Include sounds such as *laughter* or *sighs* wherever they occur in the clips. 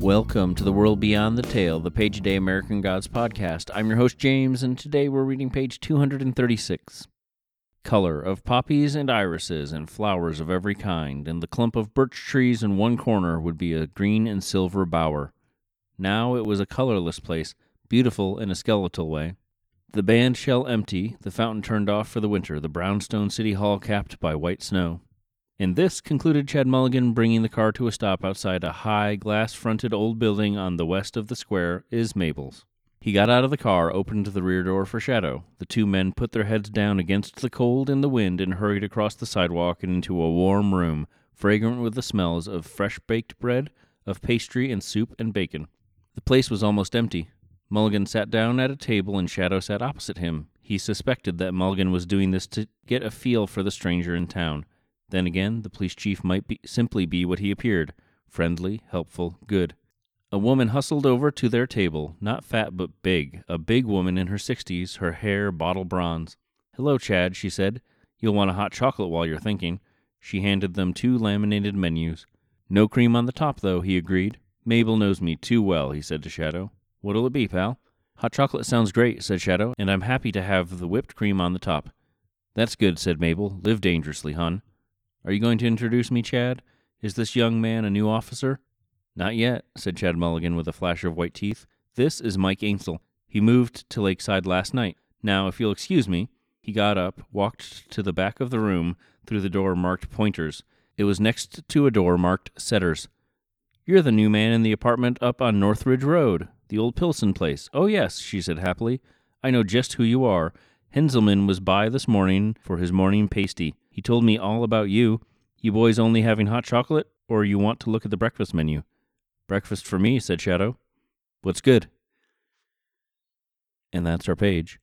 Welcome to the World Beyond the Tale, the Page a Day American Gods podcast. I'm your host, James, and today we're reading page 236. Color of poppies and irises and flowers of every kind, and the clump of birch trees in one corner would be a green and silver bower. Now it was a colorless place, beautiful in a skeletal way. The band shell empty, the fountain turned off for the winter, the brownstone city hall capped by white snow. And this, concluded Chad Mulligan, bringing the car to a stop outside a high, glass fronted old building on the west of the square, is Mabel's. He got out of the car, opened the rear door for Shadow. The two men put their heads down against the cold and the wind and hurried across the sidewalk and into a warm room, fragrant with the smells of fresh baked bread, of pastry and soup and bacon. The place was almost empty. Mulligan sat down at a table and Shadow sat opposite him. He suspected that Mulligan was doing this to get a feel for the stranger in town. Then again, the police chief might be, simply be what he appeared friendly, helpful, good. A woman hustled over to their table, not fat but big, a big woman in her sixties, her hair bottle bronze. Hello, Chad, she said. You'll want a hot chocolate while you're thinking. She handed them two laminated menus. No cream on the top, though, he agreed. Mabel knows me too well, he said to Shadow. What'll it be, pal? Hot chocolate sounds great, said Shadow, and I'm happy to have the whipped cream on the top. That's good, said Mabel. Live dangerously, hun. Are you going to introduce me, Chad? Is this young man a new officer? Not yet, said Chad Mulligan with a flash of white teeth. This is Mike Ainsel. He moved to Lakeside last night. Now, if you'll excuse me, he got up, walked to the back of the room through the door marked Pointers. It was next to a door marked Setters. You're the new man in the apartment up on Northridge Road, the old Pilsen place. Oh, yes, she said happily. I know just who you are. Hinzelmann was by this morning for his morning pasty. He told me all about you. You boys only having hot chocolate, or you want to look at the breakfast menu? Breakfast for me, said Shadow. What's good? And that's our page.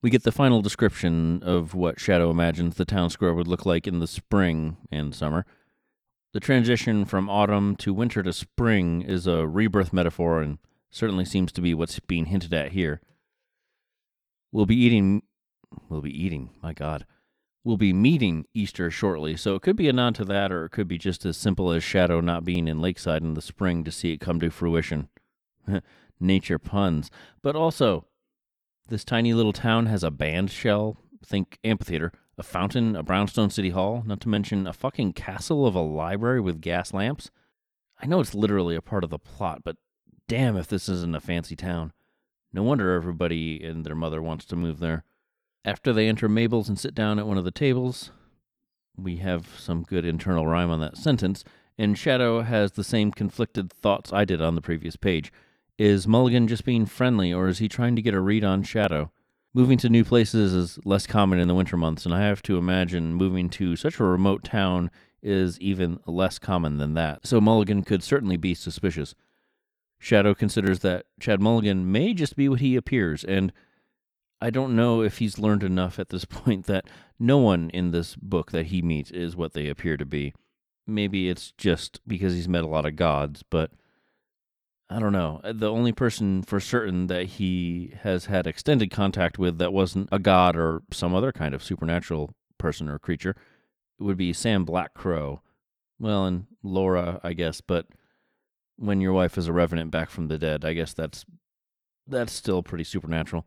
We get the final description of what Shadow imagines the town square would look like in the spring and summer. The transition from autumn to winter to spring is a rebirth metaphor and certainly seems to be what's being hinted at here. We'll be eating. We'll be eating, my God will be meeting Easter shortly, so it could be a nod to that, or it could be just as simple as Shadow not being in Lakeside in the spring to see it come to fruition. *laughs* Nature puns. But also, this tiny little town has a band shell, think amphitheater, a fountain, a brownstone city hall, not to mention a fucking castle of a library with gas lamps. I know it's literally a part of the plot, but damn if this isn't a fancy town. No wonder everybody and their mother wants to move there. After they enter Mabel's and sit down at one of the tables, we have some good internal rhyme on that sentence, and Shadow has the same conflicted thoughts I did on the previous page. Is Mulligan just being friendly, or is he trying to get a read on Shadow? Moving to new places is less common in the winter months, and I have to imagine moving to such a remote town is even less common than that, so Mulligan could certainly be suspicious. Shadow considers that Chad Mulligan may just be what he appears, and I don't know if he's learned enough at this *laughs* point that no one in this book that he meets is what they appear to be. Maybe it's just because he's met a lot of gods, but I don't know. Uh, the only person for certain that he has had extended contact with that wasn't a god or some other kind of supernatural person or creature would be Sam Black Crow. Well, and Laura, I guess, but when your wife is a revenant back from the dead, I guess that's that's still pretty supernatural.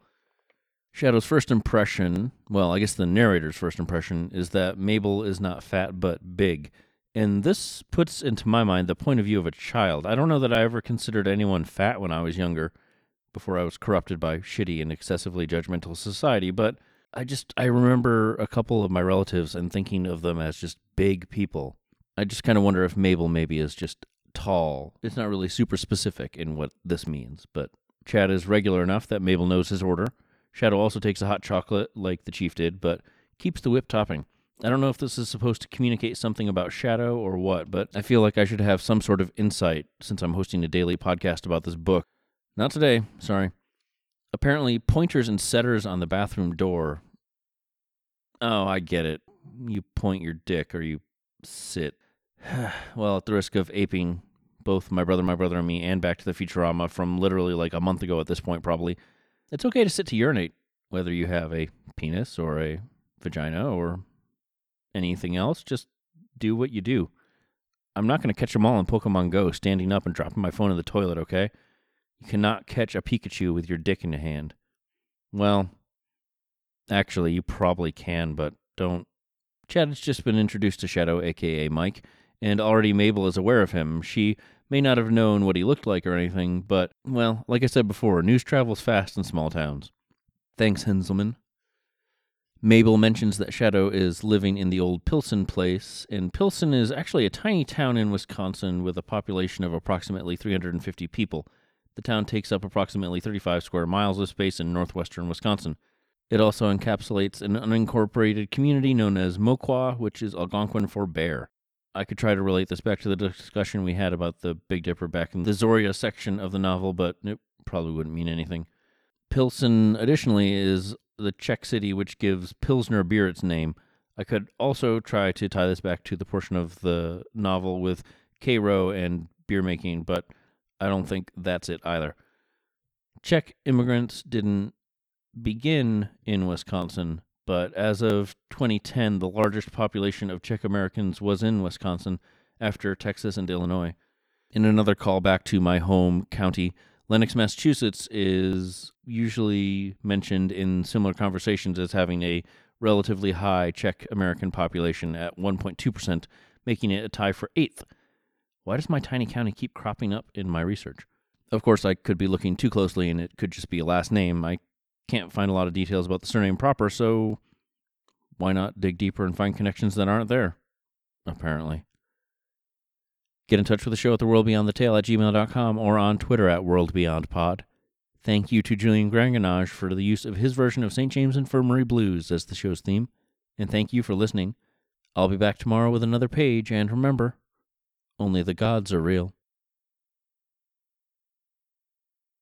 Shadow's first impression, well, I guess the narrator's first impression, is that Mabel is not fat but big. And this puts into my mind the point of view of a child. I don't know that I ever considered anyone fat when I was younger, before I was corrupted by shitty and excessively judgmental society, but I just I remember a couple of my relatives and thinking of them as just big people. I just kind of wonder if Mabel maybe is just tall. It's not really super specific in what this means, but Chad is regular enough that Mabel knows his order. Shadow also takes a hot chocolate like the chief did, but keeps the whip topping. I don't know if this is supposed to communicate something about Shadow or what, but I feel like I should have some sort of insight since I'm hosting a daily podcast about this book. Not today, sorry. Apparently, pointers and setters on the bathroom door. Oh, I get it. You point your dick or you sit. *sighs* well, at the risk of aping both my brother, my brother, and me, and Back to the Futurama from literally like a month ago at this point, probably. It's okay to sit to urinate, whether you have a penis or a vagina or anything else. Just do what you do. I'm not going to catch them all in Pokemon Go standing up and dropping my phone in the toilet, okay? You cannot catch a Pikachu with your dick in your hand. Well, actually, you probably can, but don't. Chad has just been introduced to Shadow, aka Mike, and already Mabel is aware of him. She may not have known what he looked like or anything, but, well, like I said before, news travels fast in small towns. Thanks, Hinzelmann. Mabel mentions that Shadow is living in the old Pilsen place, and Pilsen is actually a tiny town in Wisconsin with a population of approximately 350 people. The town takes up approximately 35 square miles of space in northwestern Wisconsin. It also encapsulates an unincorporated community known as Moquah, which is Algonquin for bear. I could try to relate this back to the discussion we had about the Big Dipper back in the Zorya section of the novel, but it probably wouldn't mean anything. Pilsen, additionally, is the Czech city which gives Pilsner beer its name. I could also try to tie this back to the portion of the novel with Cairo and beer making, but I don't think that's it either. Czech immigrants didn't begin in Wisconsin but as of 2010, the largest population of Czech Americans was in Wisconsin after Texas and Illinois. In another callback to my home county, Lenox, Massachusetts is usually mentioned in similar conversations as having a relatively high Czech American population at 1.2%, making it a tie for eighth. Why does my tiny county keep cropping up in my research? Of course, I could be looking too closely and it could just be a last name. I can't find a lot of details about the surname proper, so why not dig deeper and find connections that aren't there? Apparently. Get in touch with the show at the world beyond the at gmail.com or on Twitter at worldbeyondpod. Thank you to Julian Granganage for the use of his version of St. James Infirmary Blues as the show's theme. And thank you for listening. I'll be back tomorrow with another page, and remember, only the gods are real.